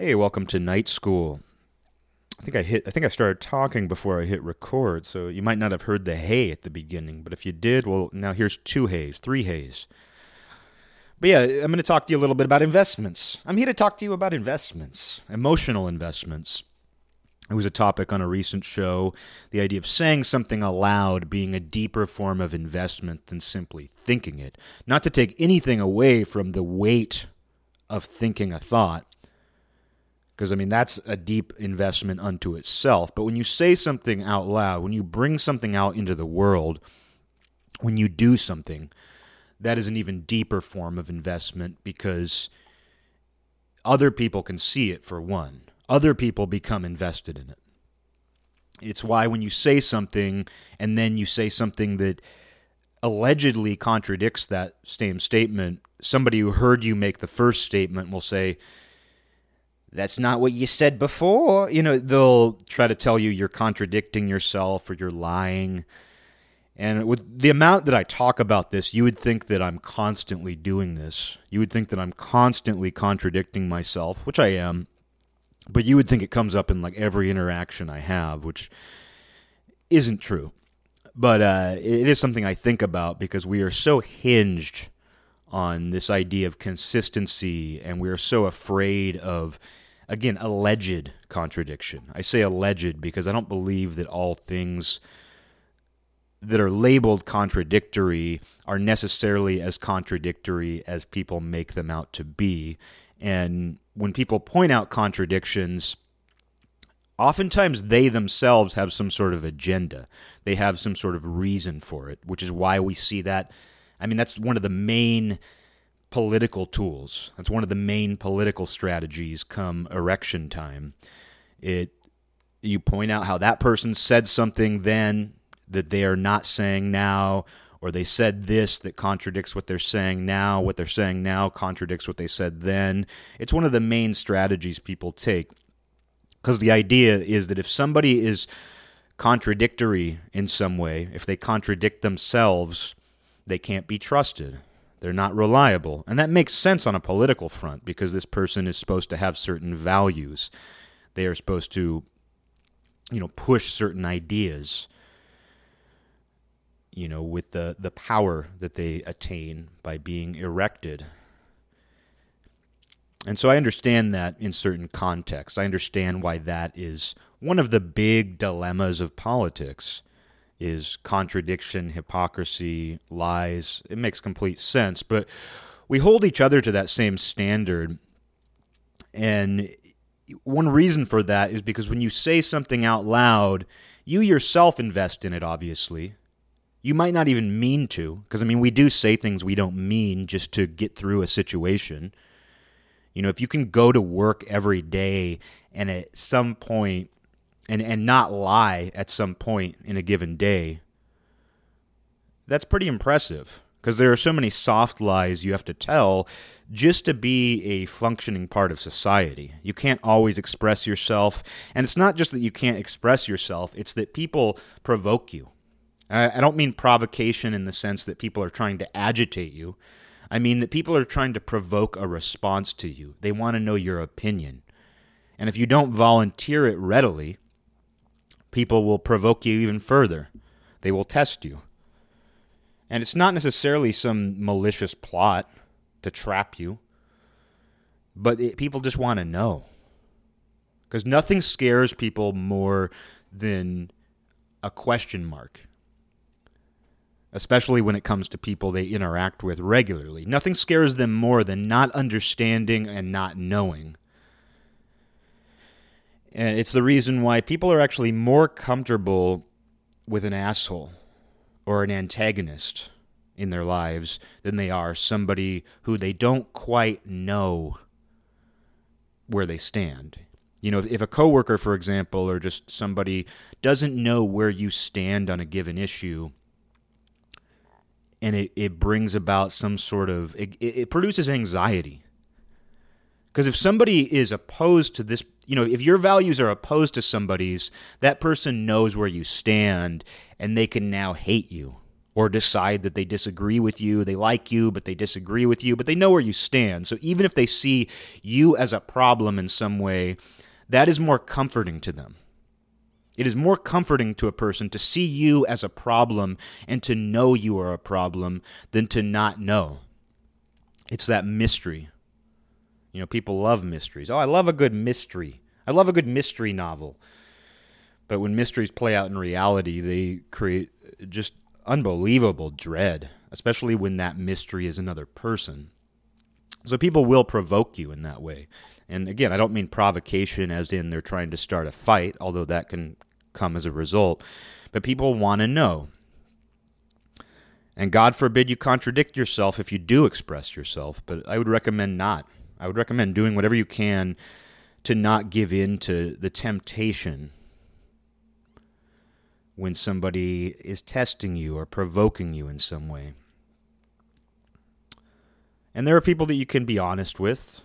Hey, welcome to Night School. I think I hit I think I started talking before I hit record, so you might not have heard the hey at the beginning, but if you did, well, now here's two hays, three hays. But yeah, I'm going to talk to you a little bit about investments. I'm here to talk to you about investments, emotional investments. It was a topic on a recent show, the idea of saying something aloud being a deeper form of investment than simply thinking it. Not to take anything away from the weight of thinking a thought, because I mean that's a deep investment unto itself. But when you say something out loud, when you bring something out into the world, when you do something, that is an even deeper form of investment because other people can see it for one. Other people become invested in it. It's why when you say something and then you say something that allegedly contradicts that same statement, somebody who heard you make the first statement will say, that's not what you said before. You know, they'll try to tell you you're contradicting yourself or you're lying. And with the amount that I talk about this, you would think that I'm constantly doing this. You would think that I'm constantly contradicting myself, which I am. But you would think it comes up in like every interaction I have, which isn't true. But uh, it is something I think about because we are so hinged on this idea of consistency and we are so afraid of again alleged contradiction. I say alleged because i don't believe that all things that are labeled contradictory are necessarily as contradictory as people make them out to be. And when people point out contradictions oftentimes they themselves have some sort of agenda. They have some sort of reason for it which is why we see that I mean, that's one of the main political tools. That's one of the main political strategies come erection time. It you point out how that person said something then that they are not saying now or they said this that contradicts what they're saying now, what they're saying now contradicts what they said then. It's one of the main strategies people take. Because the idea is that if somebody is contradictory in some way, if they contradict themselves, they can't be trusted. They're not reliable. And that makes sense on a political front because this person is supposed to have certain values. They are supposed to, you know, push certain ideas, you know, with the, the power that they attain by being erected. And so I understand that in certain contexts. I understand why that is one of the big dilemmas of politics is contradiction, hypocrisy, lies. It makes complete sense. But we hold each other to that same standard. And one reason for that is because when you say something out loud, you yourself invest in it, obviously. You might not even mean to, because I mean, we do say things we don't mean just to get through a situation. You know, if you can go to work every day and at some point and and not lie at some point in a given day that's pretty impressive because there are so many soft lies you have to tell just to be a functioning part of society. You can't always express yourself. And it's not just that you can't express yourself, it's that people provoke you. I don't mean provocation in the sense that people are trying to agitate you. I mean that people are trying to provoke a response to you. They want to know your opinion. And if you don't volunteer it readily, people will provoke you even further. They will test you. And it's not necessarily some malicious plot to trap you, but it, people just want to know. Because nothing scares people more than a question mark, especially when it comes to people they interact with regularly. Nothing scares them more than not understanding and not knowing. And it's the reason why people are actually more comfortable with an asshole or an antagonist in their lives than they are somebody who they don't quite know where they stand. You know, if, if a coworker, for example, or just somebody doesn't know where you stand on a given issue, and it, it brings about some sort of it, it produces anxiety because if somebody is opposed to this, you know, if your values are opposed to somebody's, that person knows where you stand and they can now hate you or decide that they disagree with you. They like you, but they disagree with you, but they know where you stand. So even if they see you as a problem in some way, that is more comforting to them. It is more comforting to a person to see you as a problem and to know you are a problem than to not know. It's that mystery. You know, people love mysteries. Oh, I love a good mystery. I love a good mystery novel. But when mysteries play out in reality, they create just unbelievable dread, especially when that mystery is another person. So people will provoke you in that way. And again, I don't mean provocation as in they're trying to start a fight, although that can come as a result. But people want to know. And God forbid you contradict yourself if you do express yourself, but I would recommend not. I would recommend doing whatever you can to not give in to the temptation when somebody is testing you or provoking you in some way. And there are people that you can be honest with.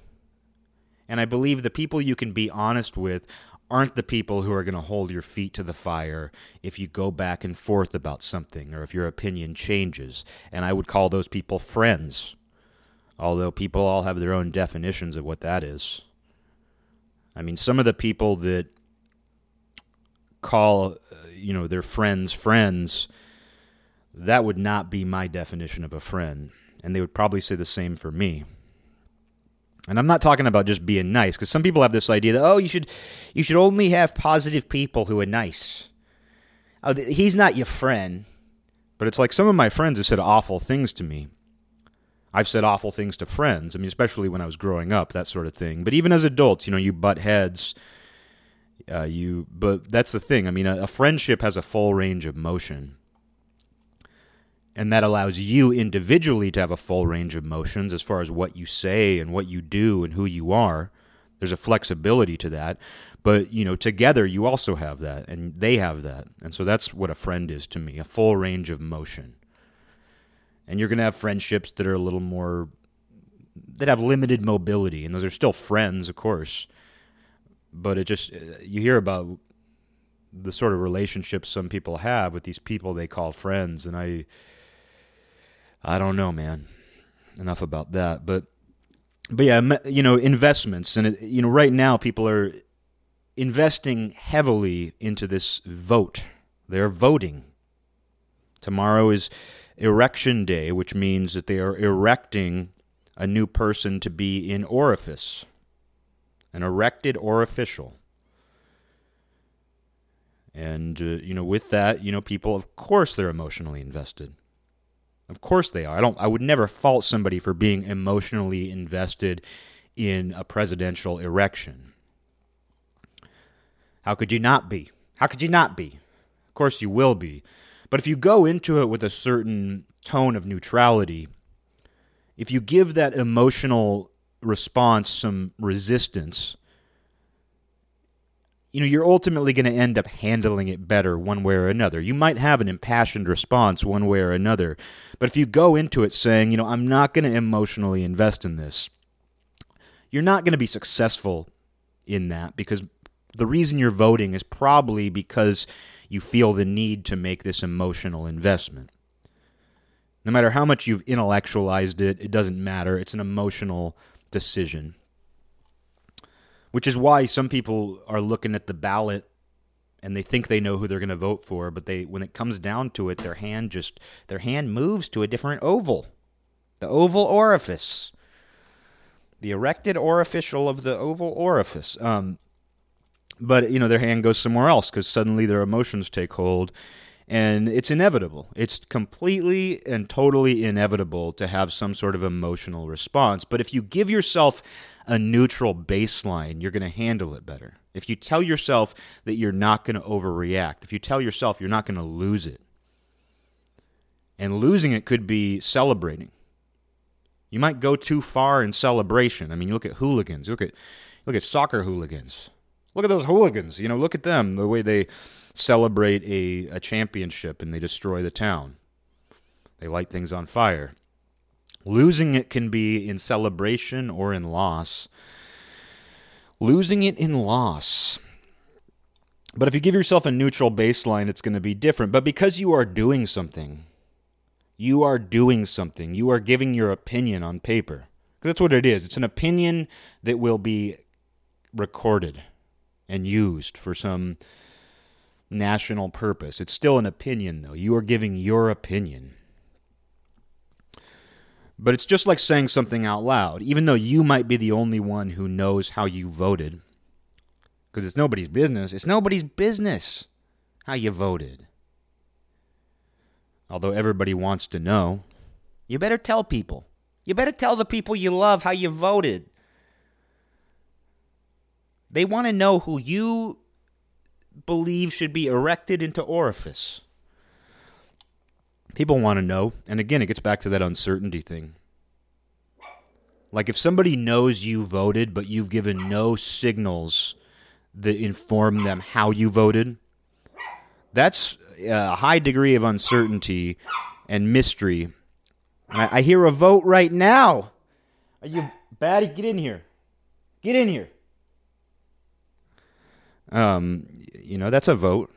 And I believe the people you can be honest with aren't the people who are going to hold your feet to the fire if you go back and forth about something or if your opinion changes. And I would call those people friends, although people all have their own definitions of what that is. I mean, some of the people that call, uh, you know, their friends friends, that would not be my definition of a friend. And they would probably say the same for me. And I'm not talking about just being nice because some people have this idea that oh you should you should only have positive people who are nice. Oh, he's not your friend. But it's like some of my friends have said awful things to me. I've said awful things to friends. I mean, especially when I was growing up, that sort of thing. But even as adults, you know, you butt heads. Uh, you, but that's the thing. I mean, a, a friendship has a full range of motion and that allows you individually to have a full range of motions as far as what you say and what you do and who you are there's a flexibility to that but you know together you also have that and they have that and so that's what a friend is to me a full range of motion and you're going to have friendships that are a little more that have limited mobility and those are still friends of course but it just uh, you hear about the sort of relationships some people have with these people they call friends and i I don't know, man. Enough about that, but but yeah, you know, investments and it, you know, right now people are investing heavily into this vote. They're voting. Tomorrow is erection day, which means that they are erecting a new person to be in orifice, an erected orificial. And uh, you know, with that, you know, people, of course, they're emotionally invested. Of course they are. I don't I would never fault somebody for being emotionally invested in a presidential erection. How could you not be? How could you not be? Of course you will be. But if you go into it with a certain tone of neutrality, if you give that emotional response some resistance, you know, you're ultimately going to end up handling it better one way or another. You might have an impassioned response one way or another, but if you go into it saying, you know, I'm not going to emotionally invest in this, you're not going to be successful in that because the reason you're voting is probably because you feel the need to make this emotional investment. No matter how much you've intellectualized it, it doesn't matter. It's an emotional decision which is why some people are looking at the ballot and they think they know who they're going to vote for, but they when it comes down to it, their hand just their hand moves to a different oval, the oval orifice, the erected orificial of the oval orifice. Um, but you know their hand goes somewhere else because suddenly their emotions take hold, and it's inevitable. It's completely and totally inevitable to have some sort of emotional response. But if you give yourself a neutral baseline, you're going to handle it better. If you tell yourself that you're not going to overreact, if you tell yourself you're not going to lose it, and losing it could be celebrating. You might go too far in celebration. I mean, you look at hooligans. Look at look at soccer hooligans. Look at those hooligans. You know, look at them. The way they celebrate a, a championship and they destroy the town. They light things on fire. Losing it can be in celebration or in loss. Losing it in loss. But if you give yourself a neutral baseline, it's going to be different. But because you are doing something, You are doing something. You are giving your opinion on paper. Because that's what it is. It's an opinion that will be recorded and used for some national purpose. It's still an opinion, though. You are giving your opinion. But it's just like saying something out loud, even though you might be the only one who knows how you voted. Because it's nobody's business. It's nobody's business how you voted. Although everybody wants to know, you better tell people. You better tell the people you love how you voted. They want to know who you believe should be erected into orifice. People want to know, and again, it gets back to that uncertainty thing. Like if somebody knows you voted, but you've given no signals that inform them how you voted, that's a high degree of uncertainty and mystery. I, I hear a vote right now. Are you Batty? Get in here. Get in here. Um, you know, that's a vote.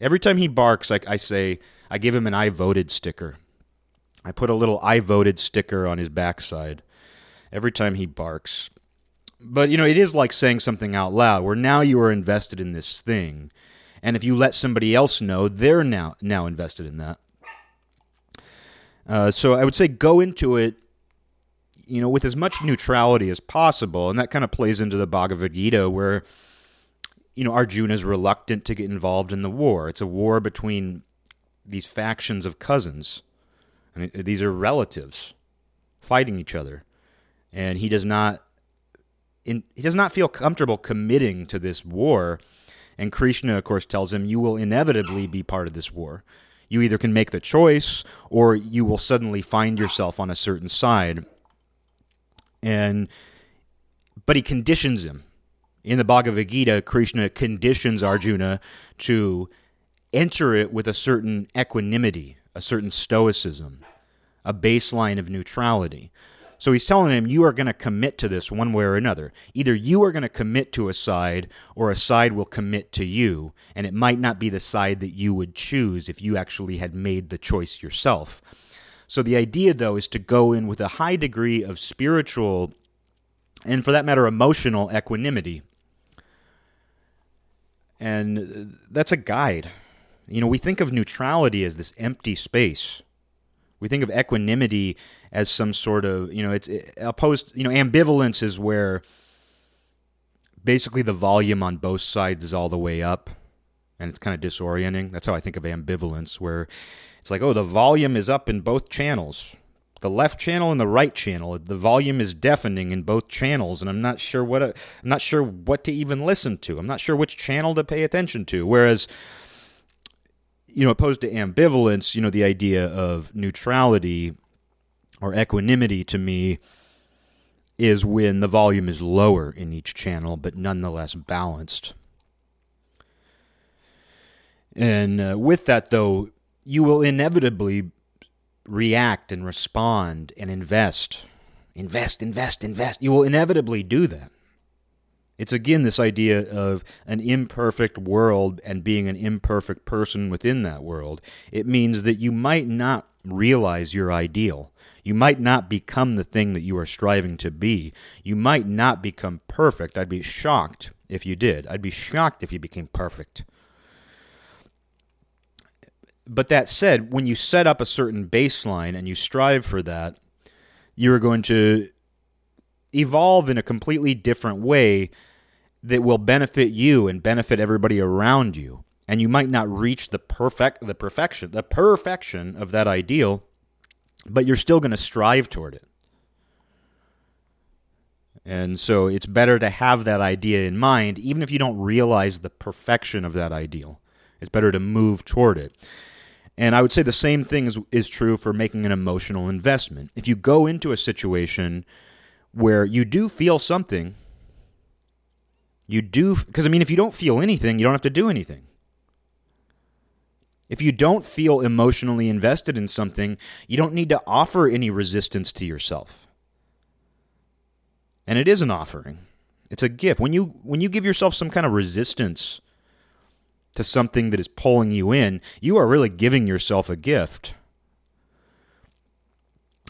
Every time he barks, like I say, I give him an I voted sticker. I put a little I voted sticker on his backside every time he barks. But, you know, it is like saying something out loud where now you are invested in this thing. And if you let somebody else know, they're now, now invested in that. Uh, so I would say go into it, you know, with as much neutrality as possible. And that kind of plays into the Bhagavad Gita where you know, Arjuna is reluctant to get involved in the war. It's a war between these factions of cousins. and these are relatives fighting each other. And he does not in, he does not feel comfortable committing to this war. And Krishna, of course, tells him, You will inevitably be part of this war. You either can make the choice or you will suddenly find yourself on a certain side. And but he conditions him in the Bhagavad Gita, Krishna conditions Arjuna to enter it with a certain equanimity, a certain stoicism, a baseline of neutrality. So he's telling him, you are going to commit to this one way or another. Either you are going to commit to a side, or a side will commit to you. And it might not be the side that you would choose if you actually had made the choice yourself. So the idea, though, is to go in with a high degree of spiritual, and for that matter, emotional equanimity and that's a guide. You know, we think of neutrality as this empty space. We think of equanimity as some sort of, you know, it's opposed, you know, ambivalence is where basically the volume on both sides is all the way up and it's kind of disorienting. That's how I think of ambivalence, where it's like, oh, the volume is up in both channels the left channel and the right channel. The volume is deafening in both channels, and I'm not sure what I'm not sure what to even listen to. I'm not sure which channel to pay attention to. Whereas, you know, opposed to ambivalence, you know, the idea of neutrality or equanimity to me is when the volume is lower in each channel, but nonetheless balanced. And uh, with that, though, you will inevitably react and respond and invest. Invest, invest, invest. You will inevitably do that. It's again this idea of an imperfect world and being an imperfect person within that world. It means that you might not realize your ideal. You might not become the thing that you are striving to be. You might not become perfect. I'd be shocked if you did. I'd be shocked if you became perfect. But that said, when you set up a certain baseline and you strive for that, you're going to evolve in a completely different way that will benefit you and benefit everybody around you. And you might not reach the perfect the perfection the perfection of that ideal, but you're still going to strive toward it. And so it's better to have that idea in mind, even if you don't realize the perfection of that ideal. It's better to move toward it. And I would say the same thing is, is true for making an emotional investment. If you go into a situation where you do feel something, you do, because I mean, if you don't feel anything, you don't have to do anything. If you don't feel emotionally invested in something, you don't need to offer any resistance to yourself. And it is an offering. It's a gift. When you when you give yourself some kind of resistance to something that is pulling you in, you are really giving yourself a gift.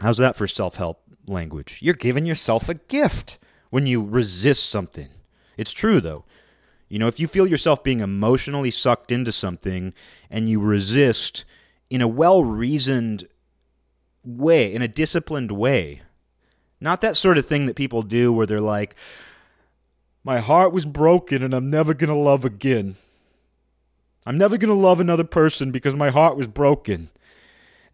How's that for self help language? You're giving yourself a gift when you resist something. It's true, though. You know, if you feel yourself being emotionally sucked into something and you resist in a well reasoned way, in a disciplined way, not that sort of thing that people do where they're like, my heart was broken and I'm never going to love again. I'm never going to love another person because my heart was broken.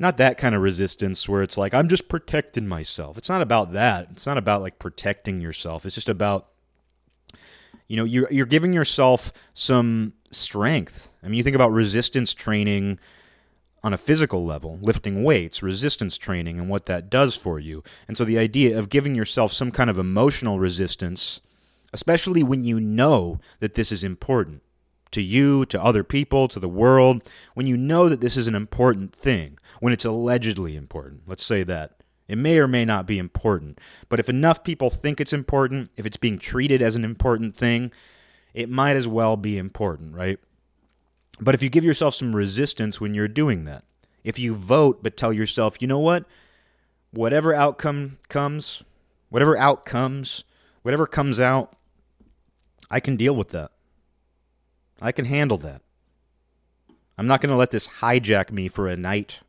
Not that kind of resistance where it's like, I'm just protecting myself. It's not about that. It's not about like protecting yourself. It's just about, you know, you're, you're giving yourself some strength. I mean, you think about resistance training on a physical level, lifting weights, resistance training, and what that does for you. And so the idea of giving yourself some kind of emotional resistance, especially when you know that this is important to you, to other people, to the world, when you know that this is an important thing, when it's allegedly important, let's say that. It may or may not be important, but if enough people think it's important, if it's being treated as an important thing, it might as well be important, right? But if you give yourself some resistance when you're doing that, if you vote but tell yourself, you know what? Whatever outcome comes, whatever outcomes, whatever comes out, I can deal with that. I can handle that. I'm not going to let this hijack me for a night,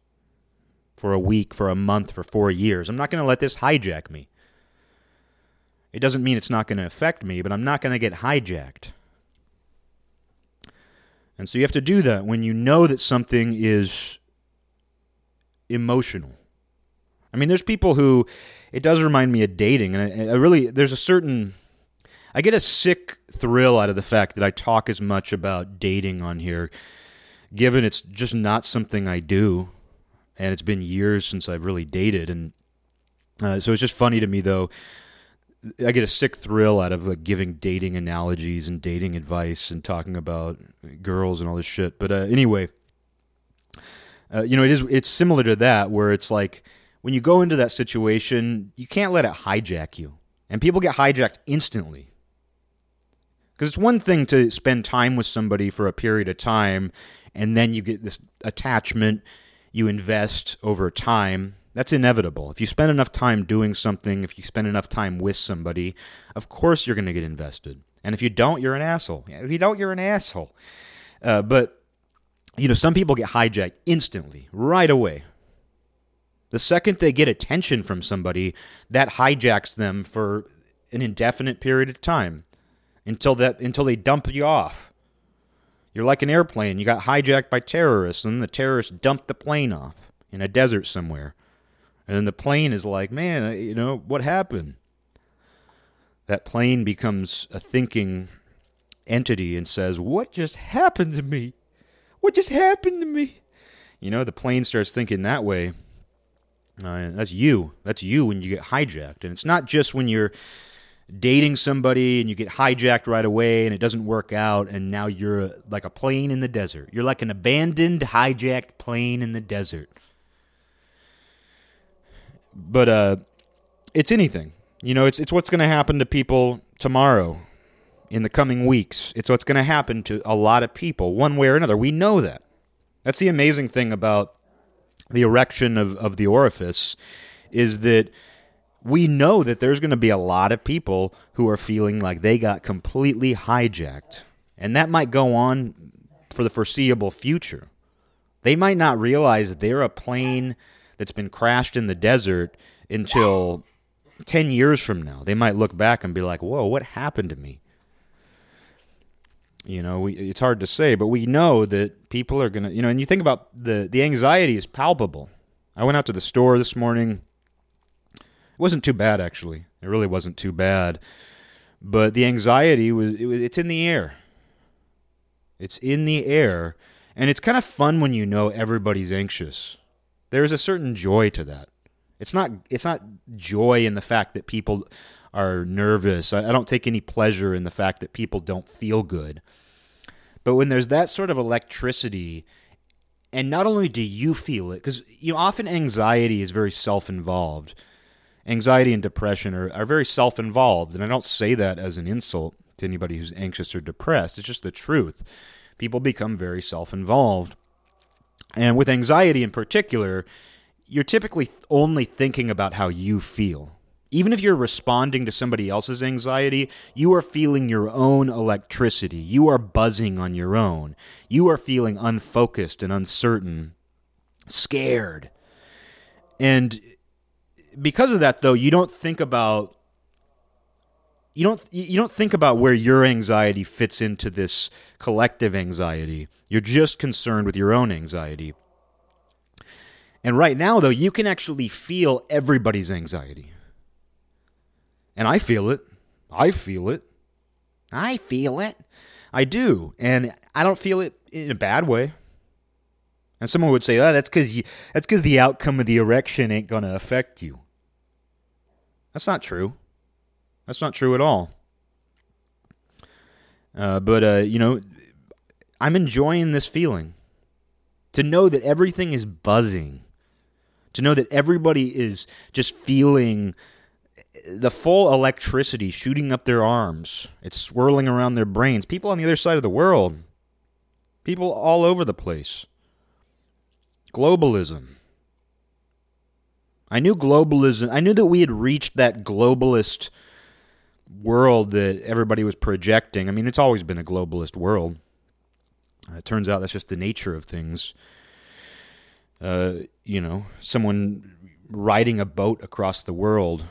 for a week, for a month, for four years. I'm not going to let this hijack me. It doesn't mean it's not going to affect me, but I'm not going to get hijacked. And so you have to do that when you know that something is emotional. I mean, there's people who it does remind me of dating, and I, I, really there's a certain I get a sick thrill out of the fact that I talk as much about dating on here, given it's just not something I do, and it's been years since I've really dated, and uh, so it's just funny to me though I get a sick thrill out of like giving dating analogies and dating advice and talking about girls and all this shit. But uh, anyway, uh, you know, it is it's similar to that where it's like when you go into that situation, you can't let it hijack you, and people get hijacked instantly. Because it's one thing to spend time with somebody for a period of time, and then you get this attachment you invest over time that's inevitable. If you spend enough time doing something, if you spend enough time with somebody, of course you're going to get invested. And if you don't, you're an asshole. If you don't, you're an asshole. Uh, but, you know, some people get hijacked instantly, right away. The second they get attention from somebody, that hijacks them for an indefinite period of time until that until they dump you off. You're like an airplane. You got hijacked by terrorists, and the terrorists dumped the plane off in a desert somewhere. And then the plane is like, man, you know, what happened? That plane becomes a thinking entity and says, what just happened to me? What just happened to me? You know, the plane starts thinking that way. Uh, that's you. That's you when you get hijacked. And it's not just when you're dating somebody and you get hijacked right away and it doesn't work out and now you're like a plane in the desert. You're like an abandoned, hijacked plane in the desert but uh, it's anything. You know, it's it's what's going to happen to people tomorrow, in the coming weeks. It's what's going to happen to a lot of people, one way or another. We know that. That's the amazing thing about the erection of, of the orifice, is that we know that there's going to be a lot of people who are feeling like they got completely hijacked. And that might go on for the foreseeable future. They might not realize they're a plane that's been crashed in the desert until 10 years from now. They might look back and be like, whoa, what happened to me? You know, we, it's hard to say, but we know that people are going to, you know, and you think about the, the anxiety is palpable. I went out to the store this morning. It wasn't too bad, actually. It really wasn't too bad. But the anxiety was, it was it's in the air. It's in the air. And it's kind of fun when you know everybody's anxious. There's a certain joy to that. It's not it's not joy in the fact that people are nervous. I, I don't take any pleasure in the fact that people don't feel good. But when there's that sort of electricity and not only do you feel it because you know often anxiety is very self-involved anxiety and depression are, are very self-involved and i don't say that as an insult to anybody who's anxious or depressed it's just the truth people become very self-involved and with anxiety in particular, you're typically only thinking about how you feel. Even if you're responding to somebody else's anxiety, you are feeling your own electricity. You are buzzing on your own. You are feeling unfocused and uncertain, scared. And because of that though, you don't think about you don't you don't think about where your anxiety fits into this collective anxiety. You're just concerned with your own anxiety. And right now though, you can actually feel everybody's anxiety. And I feel it. I feel it. I feel it. I do. And I don't feel it in a bad way. And someone would say, "Oh, that's cuz that's cuz the outcome of the erection ain't going to affect you." That's not true. That's not true at all. Uh, but uh, you know, I'm enjoying this feeling. To know that everything is buzzing. To know that everybody is just feeling the full electricity shooting up their arms. It's swirling around their brains. People on the other side of the world. People all over the place. Globalism. I knew globalism. I knew that we had reached that globalist world that everybody was projecting. I mean, it's always been a globalist world. Uh, it turns out that's just the nature of things. Uh, you know, someone riding a boat across the world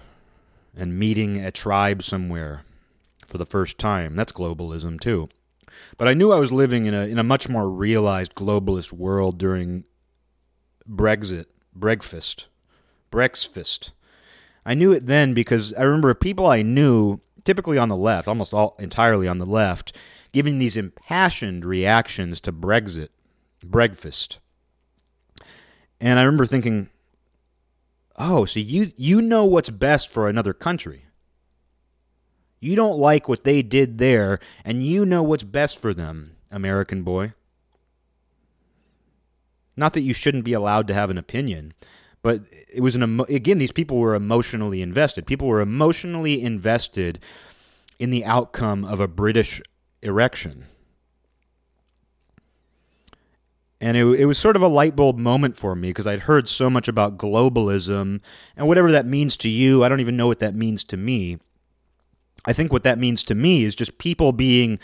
and meeting a tribe somewhere for the first time. That's globalism too. But I knew I was living in a in a much more realized globalist world during Brexit, Bregfist, Brexfist. I knew it then because I remember people I knew, typically on the left, almost all entirely on the left, giving these impassioned reactions to Brexit, breakfast. And I remember thinking, Oh, so you you know what's best for another country. You don't like what they did there, and you know what's best for them, American boy. Not that you shouldn't be allowed to have an opinion, but it was an emo- again these people were emotionally invested. People were emotionally invested in the outcome of a British erection. And it, it was sort of a light bulb moment for me because I'd heard so much about globalism and whatever that means to you. I don't even know what that means to me. I think what that means to me is just people being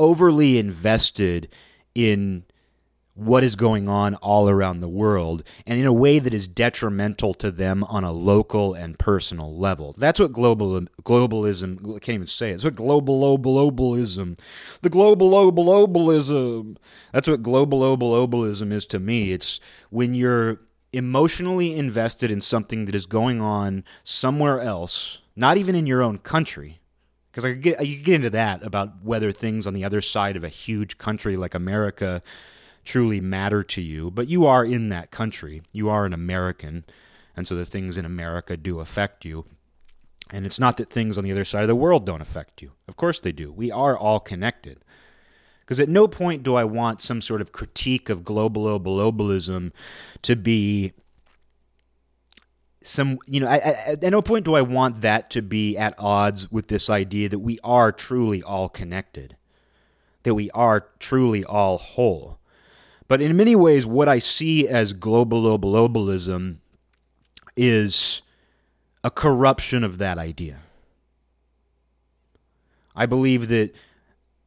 overly invested in what is going on all around the world and in a way that is detrimental to them on a local and personal level. That's what global globalism I can't even say it. It's what global globalism. The global globalism. That's what global globalism is to me. It's when you're emotionally invested in something that is going on somewhere else, not even in your own country. Because I could get you could get into that about whether things on the other side of a huge country like America truly matter to you, but you are in that country. You are an American, and so the things in America do affect you. And it's not that things on the other side of the world don't affect you. Of course they do. We are all connected. Because at no point do I want some sort of critique of global globalism to be some you know I, I, at no point do i want that to be at odds with this idea that we are truly all connected that we are truly all whole but in many ways, what I see as global globalism is a corruption of that idea. I believe that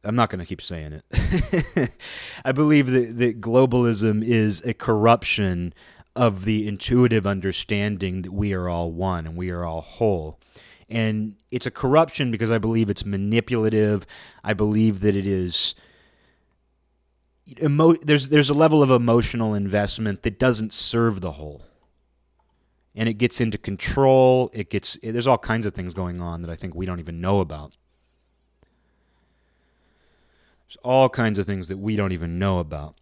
I'm not going to keep saying it. I believe that, that globalism is a corruption of the intuitive understanding that we are all one and we are all whole. And it's a corruption because I believe it's manipulative. I believe that it is emo- there's there's a level of emotional investment that doesn't serve the whole. And it gets into control. It gets there's all kinds of things going on that i think we don't even know about. There's all kinds of things that we don't even know about.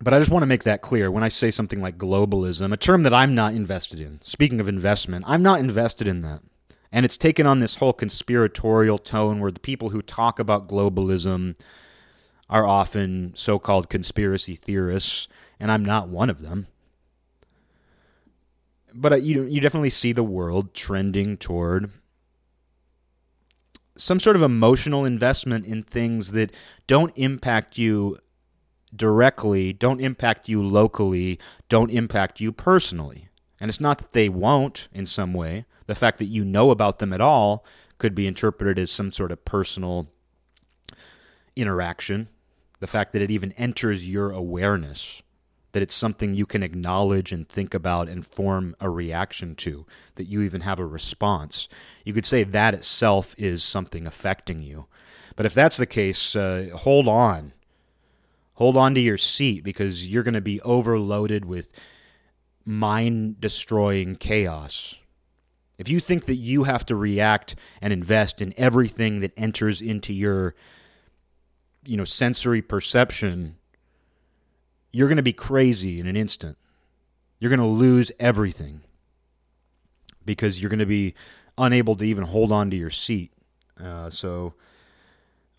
But i just want to make that clear. When i say something like globalism a term that i'm not invested in speaking of investment i'm not invested in that. And it's taken on this whole conspiratorial tone where the people who talk about globalism are often so called conspiracy theorists, and I'm not one of them. But uh, you, you definitely see the world trending toward some sort of emotional investment in things that don't impact you directly, don't impact you locally, don't impact you personally. And it's not that they won't in some way. The fact that you know about them at all could be interpreted as some sort of personal interaction. The fact that it even enters your awareness, that it's something you can acknowledge and think about and form a reaction to, that you even have a response. You could say that itself is something affecting you. But if that's the case, uh, hold on. Hold on to your seat because you're going to be overloaded with mind destroying chaos. If you think that you have to react and invest in everything that enters into your you know sensory perception, you're going to be crazy in an instant. You're going to lose everything because you're going to be unable to even hold on to your seat. Uh, so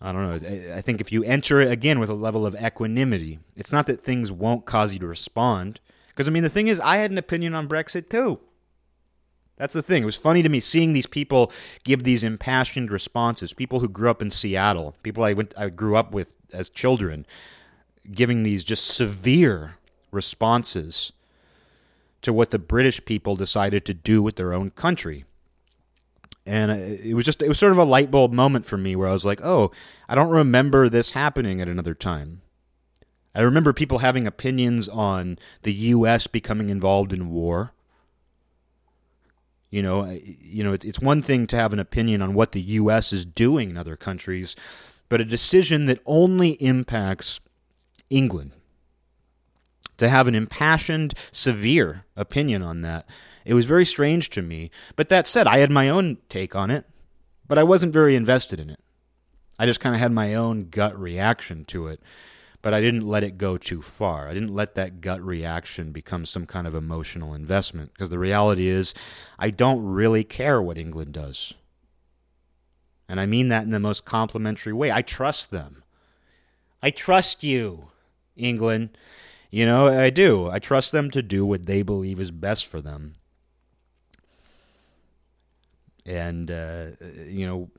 I don't know. I think if you enter it again with a level of equanimity, it's not that things won't cause you to respond. Because, I mean, the thing is, I had an opinion on Brexit too. That's the thing. It was funny to me seeing these people give these impassioned responses. People who grew up in Seattle, people I went, I grew up with as children, giving these just severe responses to what the British people decided to do with their own country. And it was just, it was sort of a light bulb moment for me where I was like, oh, I don't remember this happening at another time. I remember people having opinions on the U.S. becoming involved in war. You know, you know, it's one thing to have an opinion on what the U.S. is doing in other countries, but a decision that only impacts England. To have an impassioned, severe opinion on that, it was very strange to me. But that said, I had my own take on it, but I wasn't very invested in it. I just kind of had my own gut reaction to it but I didn't let it go too far. I didn't let that gut reaction become some kind of emotional investment because the reality is I don't really care what England does. And I mean that in the most complimentary way. I trust them. I trust you, England. You know, I do. I trust them to do what they believe is best for them. And, uh, you know,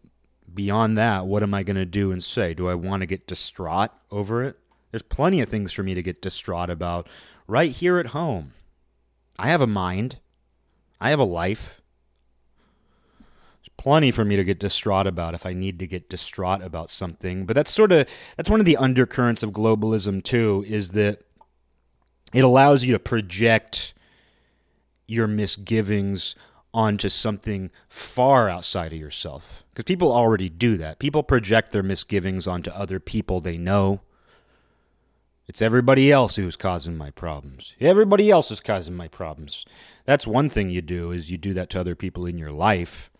beyond that, what am I going to do and say? Do I want to get distraught over it? There's plenty of things for me to get distraught about right here at home. I have a mind, I have a life. There's plenty for me to get distraught about if I need to get distraught about something. But that's sort of that's one of the undercurrents of globalism too is that it allows you to project your misgivings onto something far outside of yourself. Because people already do that. People project their misgivings onto other people they know it's everybody else who's causing my problems. Everybody else is causing my problems. That's one thing you do is you do that to other people in your life,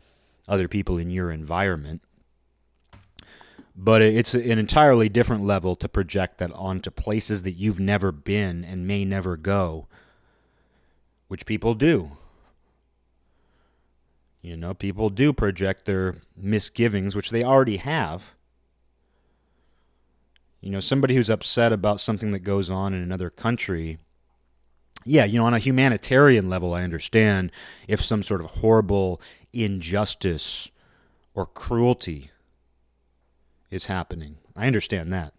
other people in your environment. But it's an entirely different level to project that onto places that you've never been and may never go, which people do. You know, people do project their misgivings, which they already have, you know, somebody who's upset about something that goes on in another country, yeah, you know, on a humanitarian level, I understand if some sort of horrible injustice or cruelty is happening. I understand that.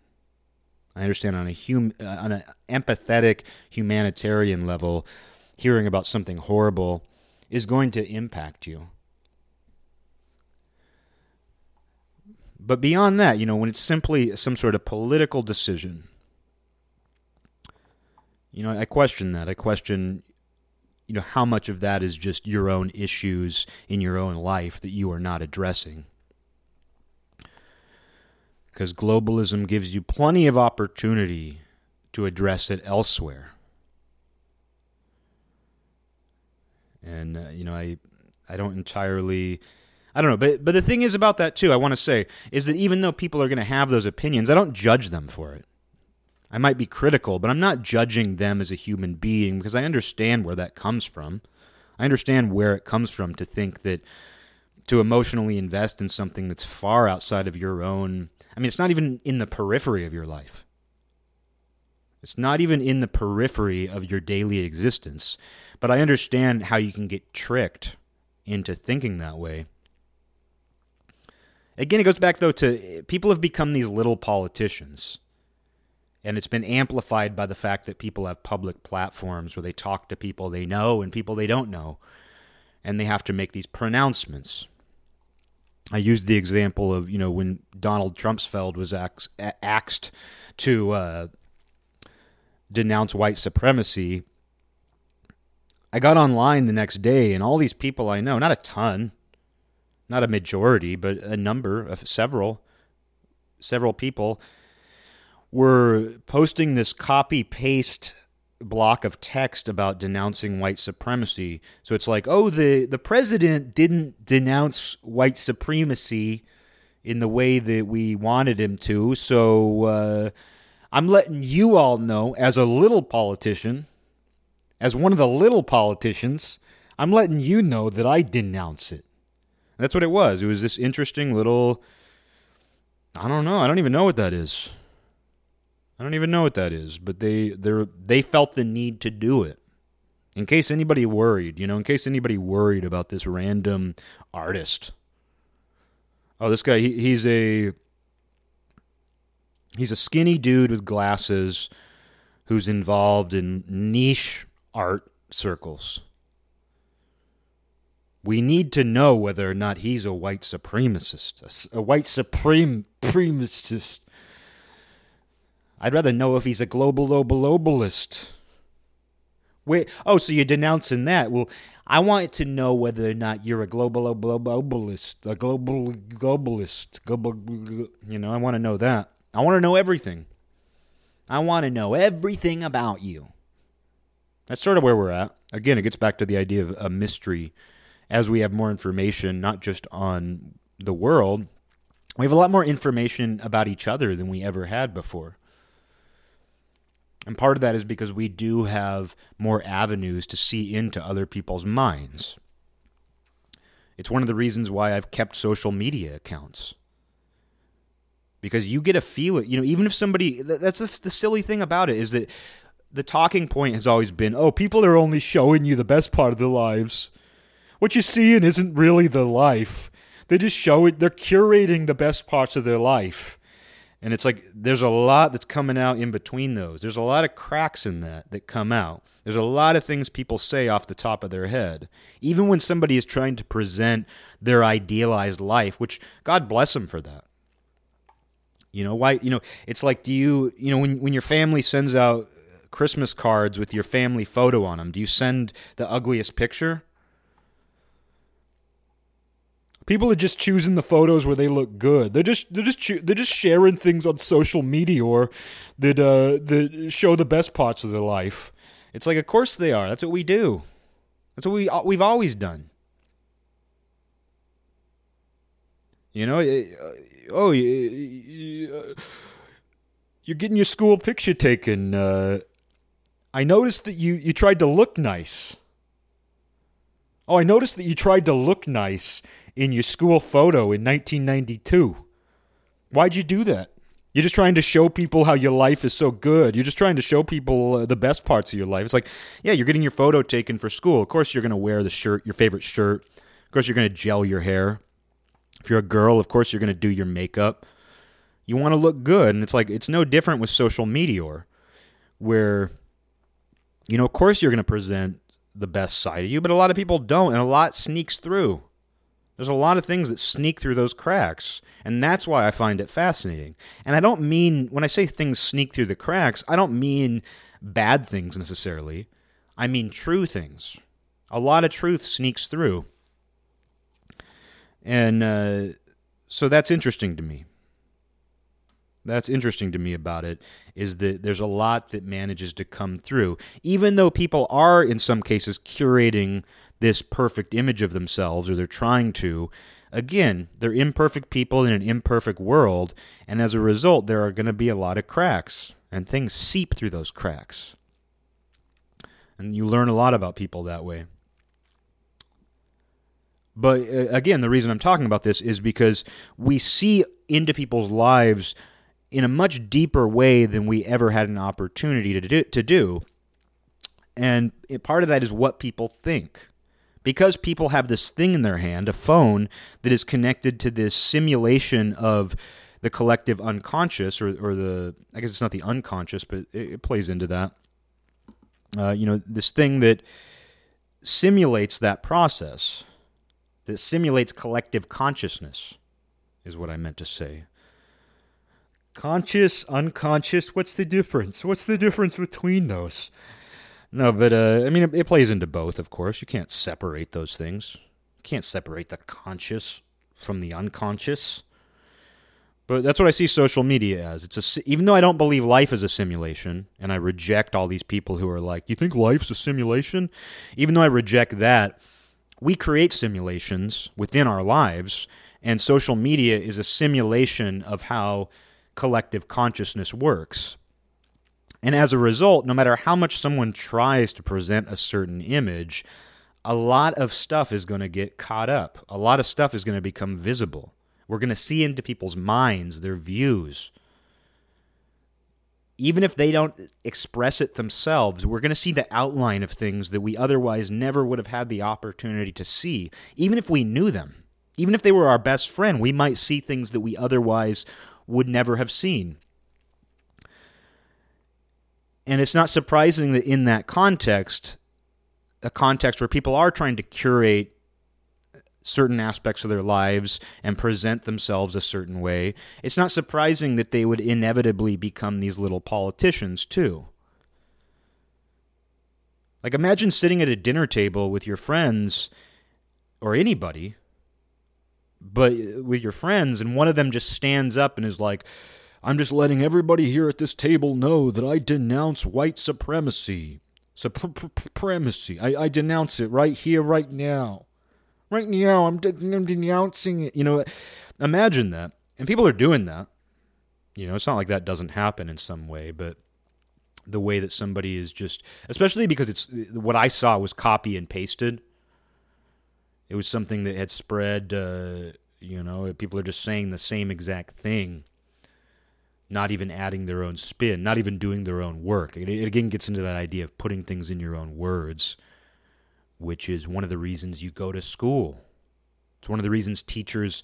I understand on a hum, uh, on an empathetic humanitarian level, hearing about something horrible is going to impact you. But beyond that, you know, when it's simply some sort of political decision, you know, I question that. I question, you know, how much of that is just your own issues in your own life that you are not addressing. Because globalism gives you plenty of opportunity to address it elsewhere. And, uh, you know, I, I don't entirely I don't know, but but the thing is about that too. I want to say is that even though people are going to have those opinions, I don't judge them for it. I might be critical, but I'm not judging them as a human being because I understand where that comes from. I understand where it comes from to think that to emotionally invest in something that's far outside of your own. I mean, it's not even in the periphery of your life. It's not even in the periphery of your daily existence. But I understand how you can get tricked into thinking that way. Again, it goes back though to people have become these little politicians. And it's been amplified by the fact that people have public platforms where they talk to people they know and people they don't know. And they have to make these pronouncements. I used the example of, you know, when Donald Trumpsfeld was ax- axed to uh, denounce white supremacy. I got online the next day, and all these people I know, not a ton, not a majority, but a number of several, several people were posting this copy paste block of text about denouncing white supremacy. So it's like, oh, the, the president didn't denounce white supremacy in the way that we wanted him to. So uh, I'm letting you all know, as a little politician, as one of the little politicians, I'm letting you know that I denounce it. And that's what it was. It was this interesting little. I don't know. I don't even know what that is. I don't even know what that is, but they they they felt the need to do it. In case anybody worried, you know, in case anybody worried about this random artist. Oh, this guy, he, he's a he's a skinny dude with glasses who's involved in niche art circles. We need to know whether or not he's a white supremacist, a, a white supreme supremacist. I'd rather know if he's a global globalist. Wait, oh, so you're denouncing that? Well, I want to know whether or not you're a global globalist, a global globalist. Global, you know, I want to know that. I want to know everything. I want to know everything about you. That's sort of where we're at. Again, it gets back to the idea of a mystery. As we have more information, not just on the world, we have a lot more information about each other than we ever had before. And part of that is because we do have more avenues to see into other people's minds. It's one of the reasons why I've kept social media accounts. Because you get a feeling, you know, even if somebody, that's the silly thing about it is that the talking point has always been, oh, people are only showing you the best part of their lives. What you're seeing isn't really the life. They just show it, they're curating the best parts of their life. And it's like there's a lot that's coming out in between those. There's a lot of cracks in that that come out. There's a lot of things people say off the top of their head. Even when somebody is trying to present their idealized life, which God bless them for that. You know, why you know, it's like do you, you know, when when your family sends out Christmas cards with your family photo on them, do you send the ugliest picture? People are just choosing the photos where they look good. They're just they're just they're just sharing things on social media or that uh, that show the best parts of their life. It's like, of course they are. That's what we do. That's what we we've always done. You know, uh, oh, you're getting your school picture taken. Uh, I noticed that you you tried to look nice. Oh, I noticed that you tried to look nice in your school photo in 1992. Why'd you do that? You're just trying to show people how your life is so good. You're just trying to show people uh, the best parts of your life. It's like, yeah, you're getting your photo taken for school. Of course, you're going to wear the shirt, your favorite shirt. Of course, you're going to gel your hair. If you're a girl, of course, you're going to do your makeup. You want to look good. And it's like, it's no different with social media, where, you know, of course, you're going to present the best side of you, but a lot of people don't, and a lot sneaks through. There's a lot of things that sneak through those cracks, and that's why I find it fascinating. And I don't mean, when I say things sneak through the cracks, I don't mean bad things necessarily. I mean true things. A lot of truth sneaks through. And uh, so that's interesting to me. That's interesting to me about it is that there's a lot that manages to come through. Even though people are, in some cases, curating this perfect image of themselves, or they're trying to. Again, they're imperfect people in an imperfect world, and as a result, there are going to be a lot of cracks, and things seep through those cracks. And you learn a lot about people that way. But uh, again, the reason I'm talking about this is because we see into people's lives in a much deeper way than we ever had an opportunity to do. To do. And part of that is what people think because people have this thing in their hand, a phone that is connected to this simulation of the collective unconscious, or, or the, I guess it's not the unconscious, but it, it plays into that. Uh, you know, this thing that simulates that process, that simulates collective consciousness, is what I meant to say. Conscious, unconscious, what's the difference? What's the difference between those? No, but uh, I mean, it, it plays into both, of course. You can't separate those things. You can't separate the conscious from the unconscious. But that's what I see social media as. It's a even though I don't believe life is a simulation, and I reject all these people who are like, "You think life's a simulation?" Even though I reject that, we create simulations within our lives, and social media is a simulation of how collective consciousness works. And as a result, no matter how much someone tries to present a certain image, a lot of stuff is going to get caught up. A lot of stuff is going to become visible. We're going to see into people's minds, their views. Even if they don't express it themselves, we're going to see the outline of things that we otherwise never would have had the opportunity to see, even if we knew them. Even if they were our best friend, we might see things that we otherwise would never have seen. And it's not surprising that in that context, a context where people are trying to curate certain aspects of their lives and present themselves a certain way, it's not surprising that they would inevitably become these little politicians, too. Like, imagine sitting at a dinner table with your friends or anybody, but uh, with your friends, and one of them just stands up and is like, I'm just letting everybody here at this table know that I denounce white supremacy. Supremacy. I, I denounce it right here, right now. Right now, I'm, de- I'm denouncing it. You know, imagine that. And people are doing that. You know, it's not like that doesn't happen in some way, but the way that somebody is just, especially because it's what I saw was copy and pasted. It was something that had spread, uh, you know, people are just saying the same exact thing, not even adding their own spin, not even doing their own work. It, it again gets into that idea of putting things in your own words which is one of the reasons you go to school. It's one of the reasons teachers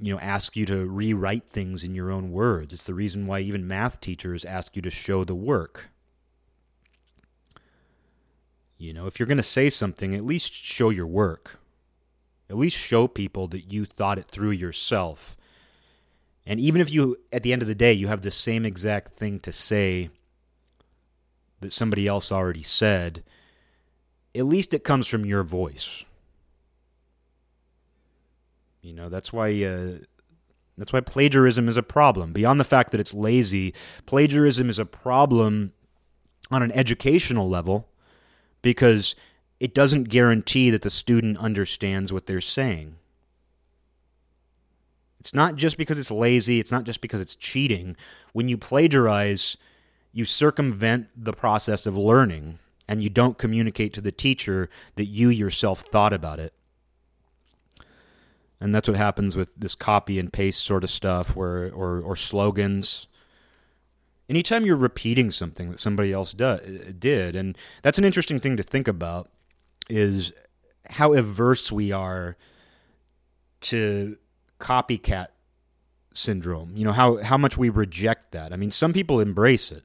you know ask you to rewrite things in your own words. It's the reason why even math teachers ask you to show the work. You know, if you're going to say something, at least show your work. At least show people that you thought it through yourself. And even if you, at the end of the day, you have the same exact thing to say that somebody else already said, at least it comes from your voice. You know, that's why uh, that's why plagiarism is a problem. Beyond the fact that it's lazy, plagiarism is a problem on an educational level because it doesn't guarantee that the student understands what they're saying. It's not just because it's lazy, it's not just because it's cheating. When you plagiarize, you circumvent the process of learning and you don't communicate to the teacher that you yourself thought about it. And that's what happens with this copy and paste sort of stuff where or or slogans. Anytime you're repeating something that somebody else do, uh, did, and that's an interesting thing to think about, is how averse we are to copycat syndrome. You know how how much we reject that. I mean, some people embrace it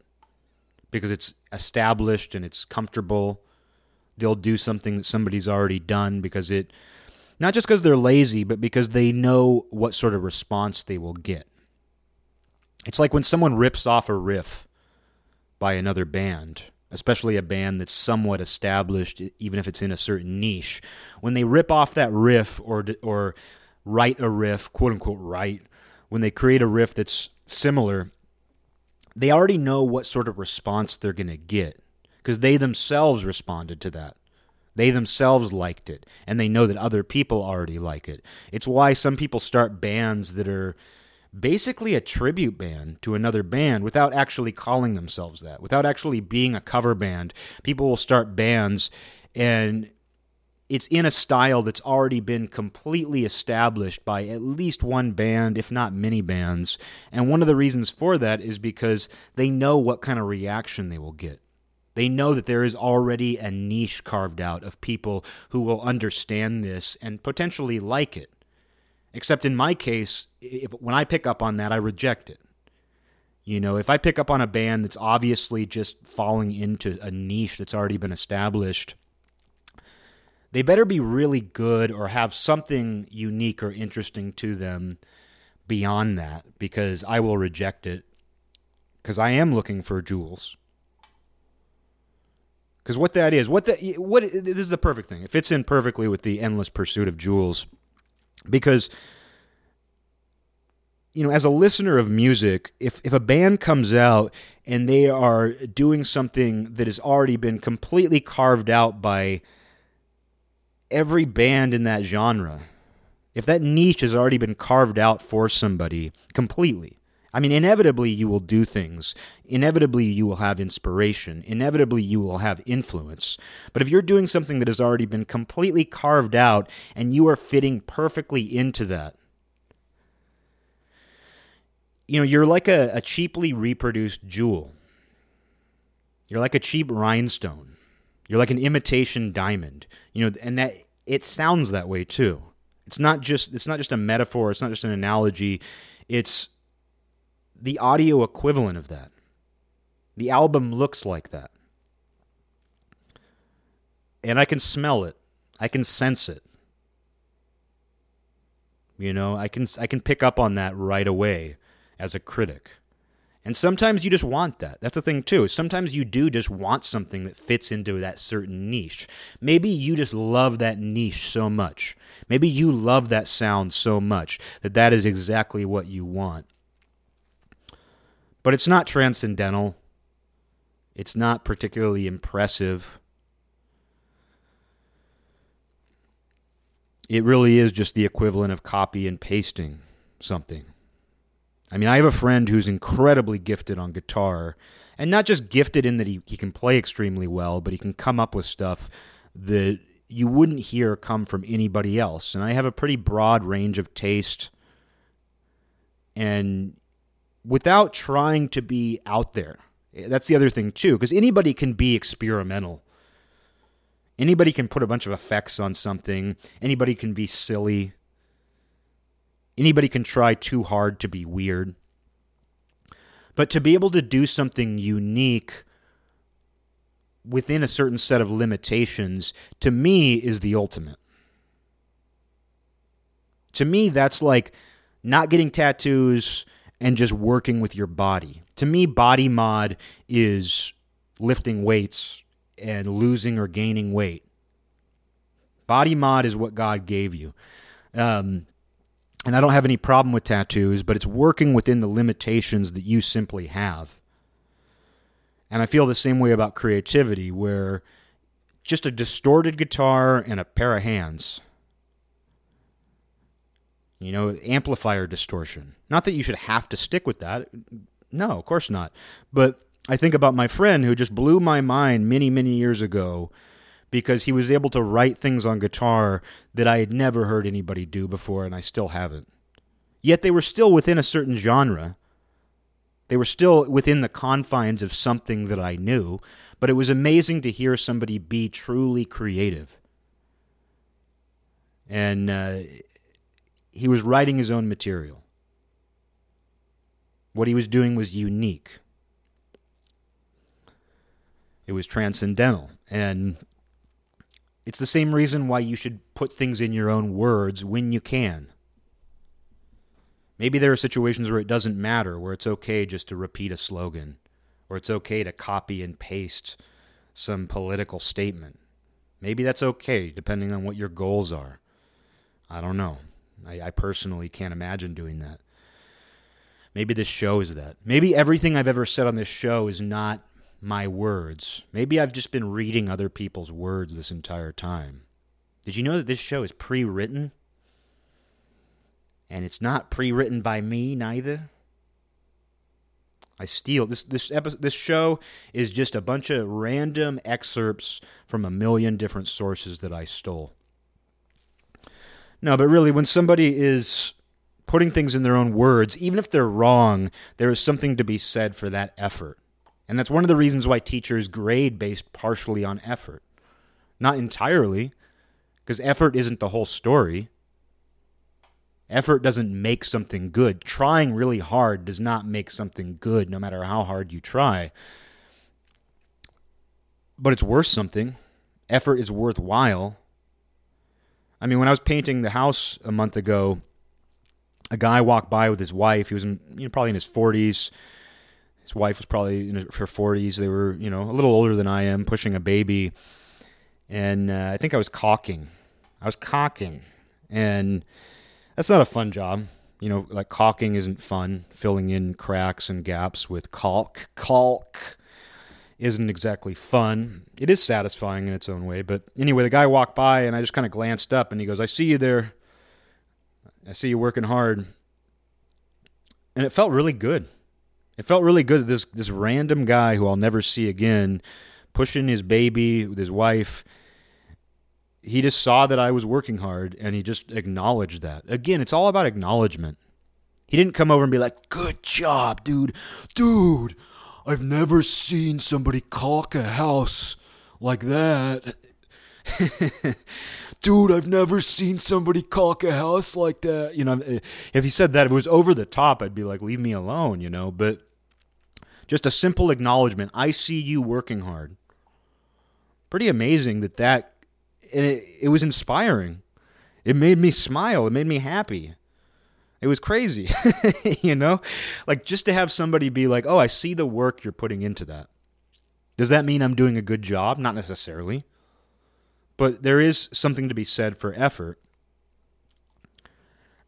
because it's established and it's comfortable. They'll do something that somebody's already done because it, not just because they're lazy, but because they know what sort of response they will get. It's like when someone rips off a riff by another band, especially a band that's somewhat established, even if it's in a certain niche. When they rip off that riff or or write a riff, quote unquote, write, when they create a riff that's similar, they already know what sort of response they're going to get because they themselves responded to that. They themselves liked it, and they know that other people already like it. It's why some people start bands that are basically a tribute band to another band without actually calling themselves that, without actually being a cover band. People will start bands and it's in a style that's already been completely established by at least one band, if not many bands. And one of the reasons for that is because they know what kind of reaction they will get. They know that there is already a niche carved out of people who will understand this and potentially like it. Except in my case, if when I pick up on that, I reject it. You know, if I pick up on a band that's obviously just falling into a niche that's already been established, they better be really good or have something unique or interesting to them beyond that because I will reject it because I am looking for jewels. Because what that is, what the what this is the perfect thing. It fits in perfectly with the endless pursuit of jewels, because you know, as a listener of music, if if a band comes out and they are doing something that has already been completely carved out by every band in that genre, if that niche has already been carved out for somebody completely, I mean, inevitably you will do things. Inevitably you will have inspiration. Inevitably you will have influence. But if you're doing something that has already been completely carved out and you are fitting perfectly into that, you know, you're like a, a cheaply reproduced jewel. You're like a cheap rhinestone. You're like an imitation diamond. You know, and that it sounds that way too. It's not just it's not just a metaphor, it's not just an analogy. It's the audio equivalent of that. The album looks like that. And I can smell it. I can sense it. You know, I can I can pick up on that right away as a critic. And sometimes you just want that. That's the thing, too. Sometimes you do just want something that fits into that certain niche. Maybe you just love that niche so much. Maybe you love that sound so much that that is exactly what you want. But it's not transcendental, it's not particularly impressive. It really is just the equivalent of copy and pasting something. I mean, I have a friend who's incredibly gifted on guitar, and not just gifted in that he, he can play extremely well, but he can come up with stuff that you wouldn't hear come from anybody else. And I have a pretty broad range of taste, and without trying to be out there. That's the other thing, too, because anybody can be experimental. Anybody can put a bunch of effects on something, anybody can be silly. Anybody can try too hard to be weird. But to be able to do something unique within a certain set of limitations, to me, is the ultimate. To me, that's like not getting tattoos and just working with your body. To me, body mod is lifting weights and losing or gaining weight. Body mod is what God gave you. Um, and I don't have any problem with tattoos, but it's working within the limitations that you simply have. And I feel the same way about creativity, where just a distorted guitar and a pair of hands, you know, amplifier distortion. Not that you should have to stick with that. No, of course not. But I think about my friend who just blew my mind many, many years ago because he was able to write things on guitar that I had never heard anybody do before, and I still haven't. Yet they were still within a certain genre. They were still within the confines of something that I knew, but it was amazing to hear somebody be truly creative. And uh, he was writing his own material. What he was doing was unique. It was transcendental. And it's the same reason why you should put things in your own words when you can. Maybe there are situations where it doesn't matter, where it's okay just to repeat a slogan, or it's okay to copy and paste some political statement. Maybe that's okay, depending on what your goals are. I don't know. I, I personally can't imagine doing that. Maybe this show is that. Maybe everything I've ever said on this show is not my words. Maybe I've just been reading other people's words this entire time. Did you know that this show is pre written? And it's not pre written by me, neither. I steal this this episode, this show is just a bunch of random excerpts from a million different sources that I stole. No, but really when somebody is putting things in their own words, even if they're wrong, there is something to be said for that effort. And that's one of the reasons why teachers grade based partially on effort. Not entirely, because effort isn't the whole story. Effort doesn't make something good. Trying really hard does not make something good, no matter how hard you try. But it's worth something. Effort is worthwhile. I mean, when I was painting the house a month ago, a guy walked by with his wife. He was in, you know, probably in his 40s. His wife was probably in her 40s. They were, you know, a little older than I am, pushing a baby. And uh, I think I was caulking. I was caulking. And that's not a fun job. You know, like caulking isn't fun. Filling in cracks and gaps with caulk, caulk isn't exactly fun. It is satisfying in its own way. But anyway, the guy walked by and I just kind of glanced up and he goes, I see you there. I see you working hard. And it felt really good. It felt really good that this this random guy who I'll never see again, pushing his baby with his wife, he just saw that I was working hard and he just acknowledged that. Again, it's all about acknowledgement. He didn't come over and be like, "Good job, dude. Dude, I've never seen somebody caulk a house like that." dude, I've never seen somebody caulk a house like that. You know, if he said that, if it was over the top, I'd be like, leave me alone, you know. But just a simple acknowledgement I see you working hard. Pretty amazing that that, and it, it was inspiring. It made me smile. It made me happy. It was crazy, you know? Like just to have somebody be like, oh, I see the work you're putting into that. Does that mean I'm doing a good job? Not necessarily. But there is something to be said for effort.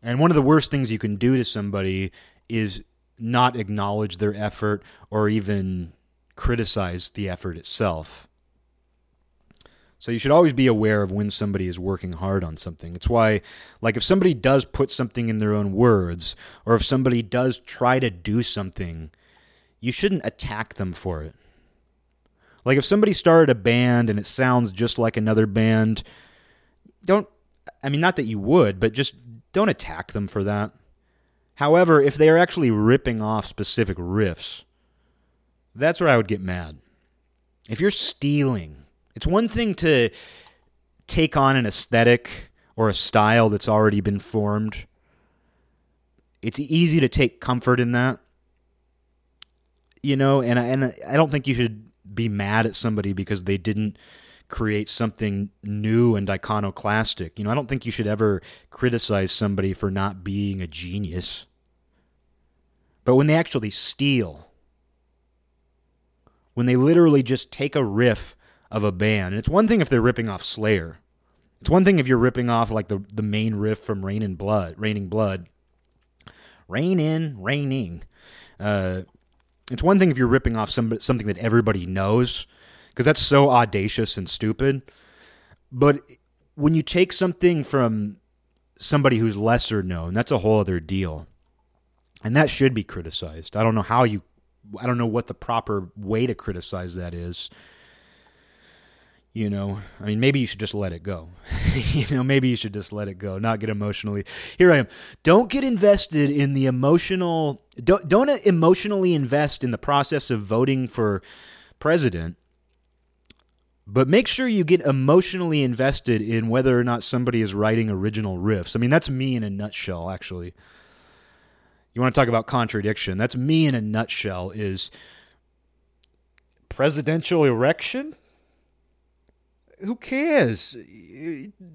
And one of the worst things you can do to somebody is not acknowledge their effort or even criticize the effort itself. So you should always be aware of when somebody is working hard on something. It's why, like, if somebody does put something in their own words, or if somebody does try to do something, you shouldn't attack them for it. Like if somebody started a band and it sounds just like another band, don't I mean not that you would, but just don't attack them for that. However, if they are actually ripping off specific riffs, that's where I would get mad. If you're stealing, it's one thing to take on an aesthetic or a style that's already been formed. It's easy to take comfort in that. You know, and I, and I don't think you should be mad at somebody because they didn't create something new and iconoclastic. You know, I don't think you should ever criticize somebody for not being a genius. But when they actually steal, when they literally just take a riff of a band, and it's one thing if they're ripping off Slayer. It's one thing if you're ripping off like the the main riff from Rain in Blood, Raining Blood. Rain in, raining. Uh, it's one thing if you're ripping off some, something that everybody knows, because that's so audacious and stupid. But when you take something from somebody who's lesser known, that's a whole other deal. And that should be criticized. I don't know how you, I don't know what the proper way to criticize that is. You know, I mean, maybe you should just let it go. you know, maybe you should just let it go, not get emotionally. Here I am. Don't get invested in the emotional. Don't don't emotionally invest in the process of voting for president. But make sure you get emotionally invested in whether or not somebody is writing original riffs. I mean, that's me in a nutshell, actually. You want to talk about contradiction? That's me in a nutshell. Is presidential erection? Who cares?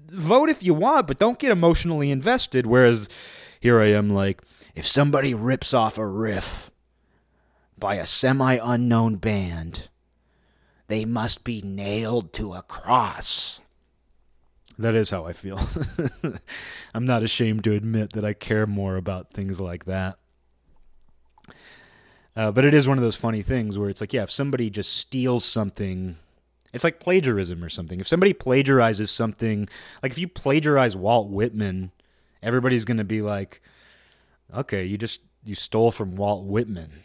Vote if you want, but don't get emotionally invested. Whereas here I am, like, if somebody rips off a riff by a semi unknown band, they must be nailed to a cross. That is how I feel. I'm not ashamed to admit that I care more about things like that. Uh, but it is one of those funny things where it's like, yeah, if somebody just steals something it's like plagiarism or something. If somebody plagiarizes something, like if you plagiarize Walt Whitman, everybody's going to be like, okay, you just you stole from Walt Whitman.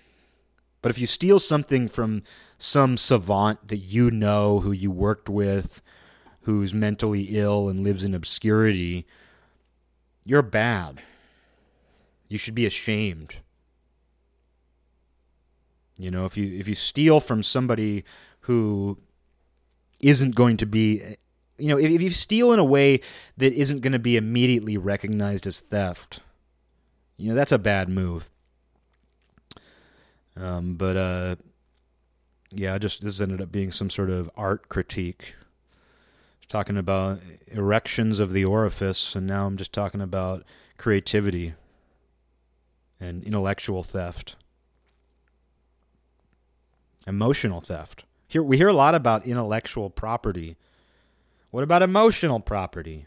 But if you steal something from some savant that you know, who you worked with, who's mentally ill and lives in obscurity, you're bad. You should be ashamed. You know, if you if you steal from somebody who isn't going to be you know if, if you steal in a way that isn't going to be immediately recognized as theft You know, that's a bad move. Um, but uh, yeah, just this ended up being some sort of art critique. Talking about erections of the orifice, and now I'm just talking about creativity and intellectual theft, emotional theft. Here we hear a lot about intellectual property. What about emotional property?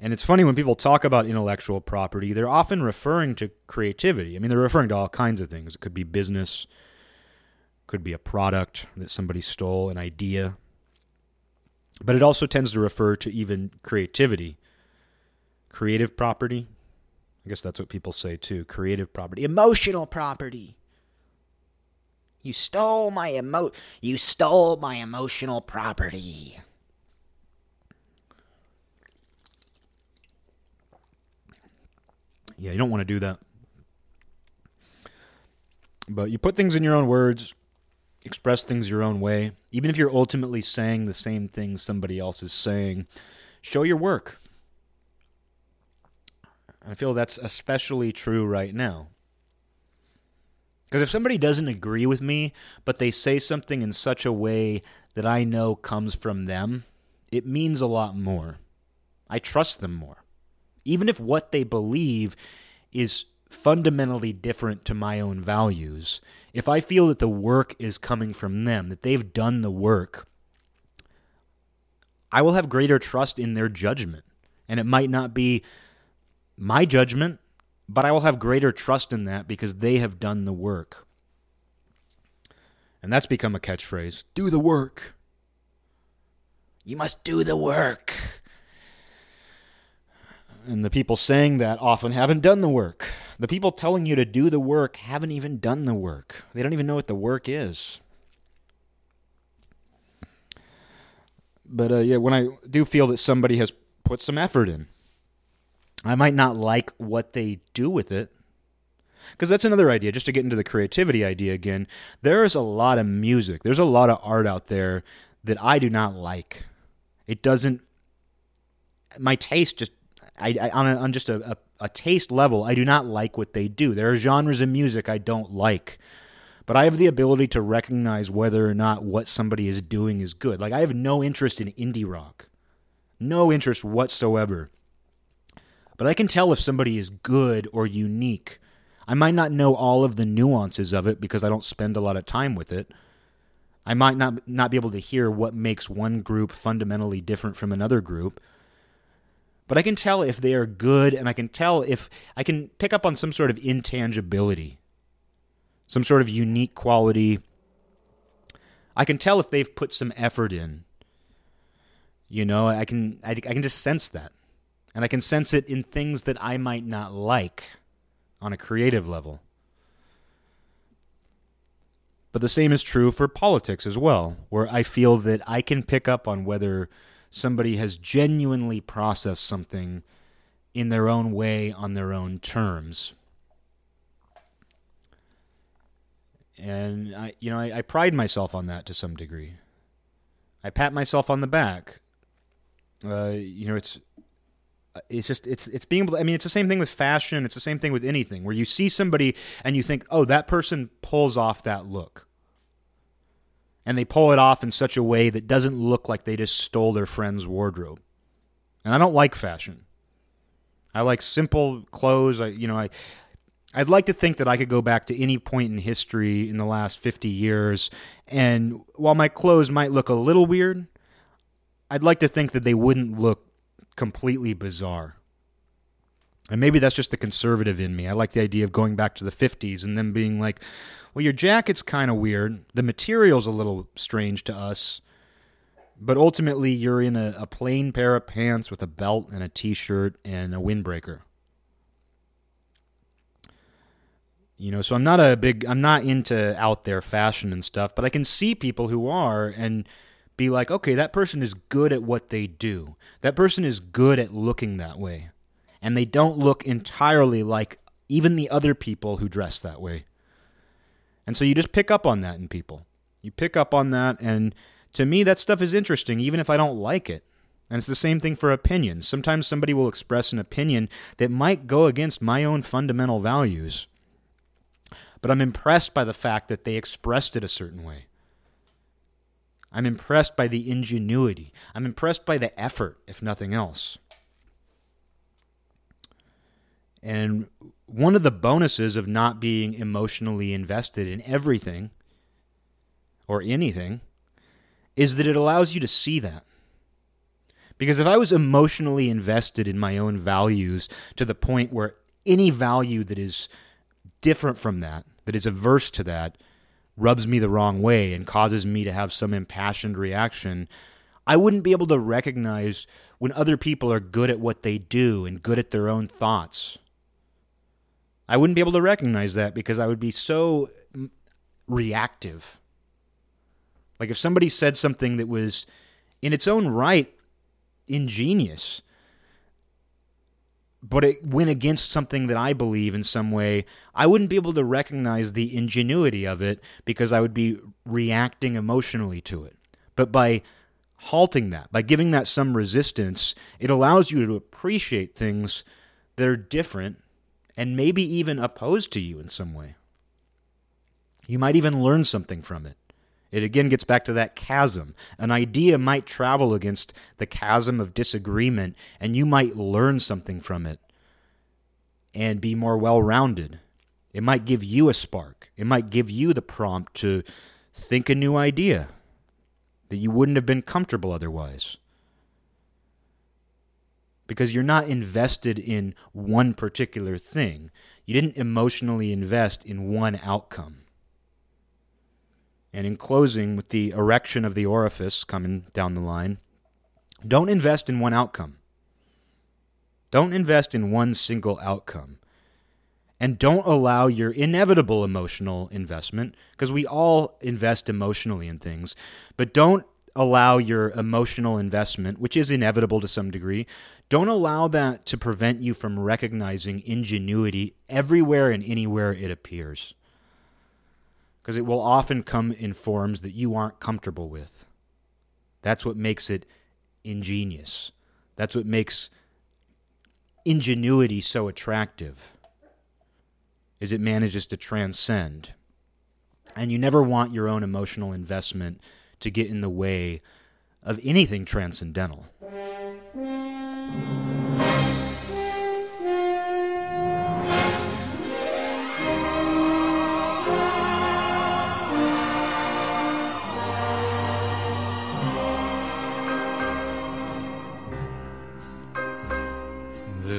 And it's funny when people talk about intellectual property, they're often referring to creativity. I mean, they're referring to all kinds of things. It could be business, could be a product that somebody stole, an idea. But it also tends to refer to even creativity, creative property. I guess that's what people say too creative property, emotional property. You stole my emo you stole my emotional property. Yeah, you don't want to do that. But you put things in your own words, express things your own way, even if you're ultimately saying the same thing somebody else is saying, show your work. I feel that's especially true right now. Because if somebody doesn't agree with me, but they say something in such a way that I know comes from them, it means a lot more. I trust them more even if what they believe is fundamentally different to my own values, if I feel that the work is coming from them, that they've done the work, I will have greater trust in their judgment. And it might not be my judgment, but I will have greater trust in that because they have done the work. And that's become a catchphrase do the work. You must do the work and the people saying that often haven't done the work. The people telling you to do the work haven't even done the work. They don't even know what the work is. But uh, yeah, when I do feel that somebody has put some effort in, I might not like what they do with it. Because that's another idea, just to get into the creativity idea again. There is a lot of music, there's a lot of art out there that I do not like. It doesn't, my taste just I, I on, a, on just a, a, a taste level, I do not like what they do. There are genres of music I don't like but I have the ability to recognize whether or not what somebody is doing is good. Like I have no interest in indie rock. No interest whatsoever. But I can tell if somebody is good or unique. I might not know all of the nuances of it because I don't spend a lot of time with it. I might not not be able to hear what makes one group fundamentally different from another group but I can tell if they are good and I can tell if I can pick up on some sort of intangibility, some sort of unique quality. I can tell if they've put some effort in. You know, I can I, I can just sense that. And I can sense it in things that I might not like on a creative level. But the same is true for politics as well, where I feel that I can pick up on whether somebody has genuinely processed something in their own way on their own terms. And I, you know, I, I, pride myself on that to some degree. I pat myself on the back. Uh, you know, it's Uh, it's just it's it's being able to, I mean, it's the same thing with fashion. It's the same thing with anything where you see somebody and you think, oh, that person pulls off that look and they pull it off in such a way that doesn't look like they just stole their friend's wardrobe. And I don't like fashion. I like simple clothes. I you know, I I'd like to think that I could go back to any point in history in the last 50 years and while my clothes might look a little weird, I'd like to think that they wouldn't look completely bizarre. And maybe that's just the conservative in me. I like the idea of going back to the 50s and then being like, well, your jacket's kind of weird. The material's a little strange to us. But ultimately, you're in a, a plain pair of pants with a belt and a t shirt and a windbreaker. You know, so I'm not a big, I'm not into out there fashion and stuff, but I can see people who are and be like, okay, that person is good at what they do. That person is good at looking that way. And they don't look entirely like even the other people who dress that way. And so you just pick up on that in people. You pick up on that, and to me, that stuff is interesting, even if I don't like it. And it's the same thing for opinions. Sometimes somebody will express an opinion that might go against my own fundamental values, but I'm impressed by the fact that they expressed it a certain way. I'm impressed by the ingenuity. I'm impressed by the effort, if nothing else. And one of the bonuses of not being emotionally invested in everything or anything is that it allows you to see that. Because if I was emotionally invested in my own values to the point where any value that is different from that, that is averse to that, rubs me the wrong way and causes me to have some impassioned reaction, I wouldn't be able to recognize when other people are good at what they do and good at their own thoughts. I wouldn't be able to recognize that because I would be so mm, reactive. Like if somebody said something that was in its own right ingenious, but it went against something that I believe in some way, I wouldn't be able to recognize the ingenuity of it because I would be reacting emotionally to it. But by halting that, by giving that some resistance, it allows you to appreciate things that are different and maybe even opposed to you in some way. You might even learn something from it. It again gets back to that chasm. An idea might travel against the chasm of disagreement, and you might learn something from it and be more well rounded. It might give you a spark, it might give you the prompt to think a new idea that you wouldn't have been comfortable otherwise. Because you're not invested in one particular thing. You didn't emotionally invest in one outcome. And in closing, with the erection of the orifice coming down the line, don't invest in one outcome. Don't invest in one single outcome. And don't allow your inevitable emotional investment, because we all invest emotionally in things, but don't allow your emotional investment, which is inevitable to some degree, don't allow that to prevent you from recognizing ingenuity everywhere and anywhere it appears because it will often come in forms that you aren't comfortable with. That's what makes it ingenious. That's what makes ingenuity so attractive. Is it manages to transcend. And you never want your own emotional investment to get in the way of anything transcendental.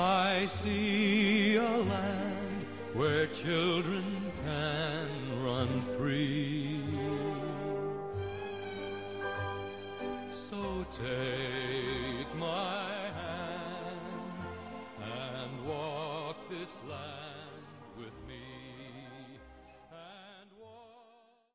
I see a land where children can run free. So take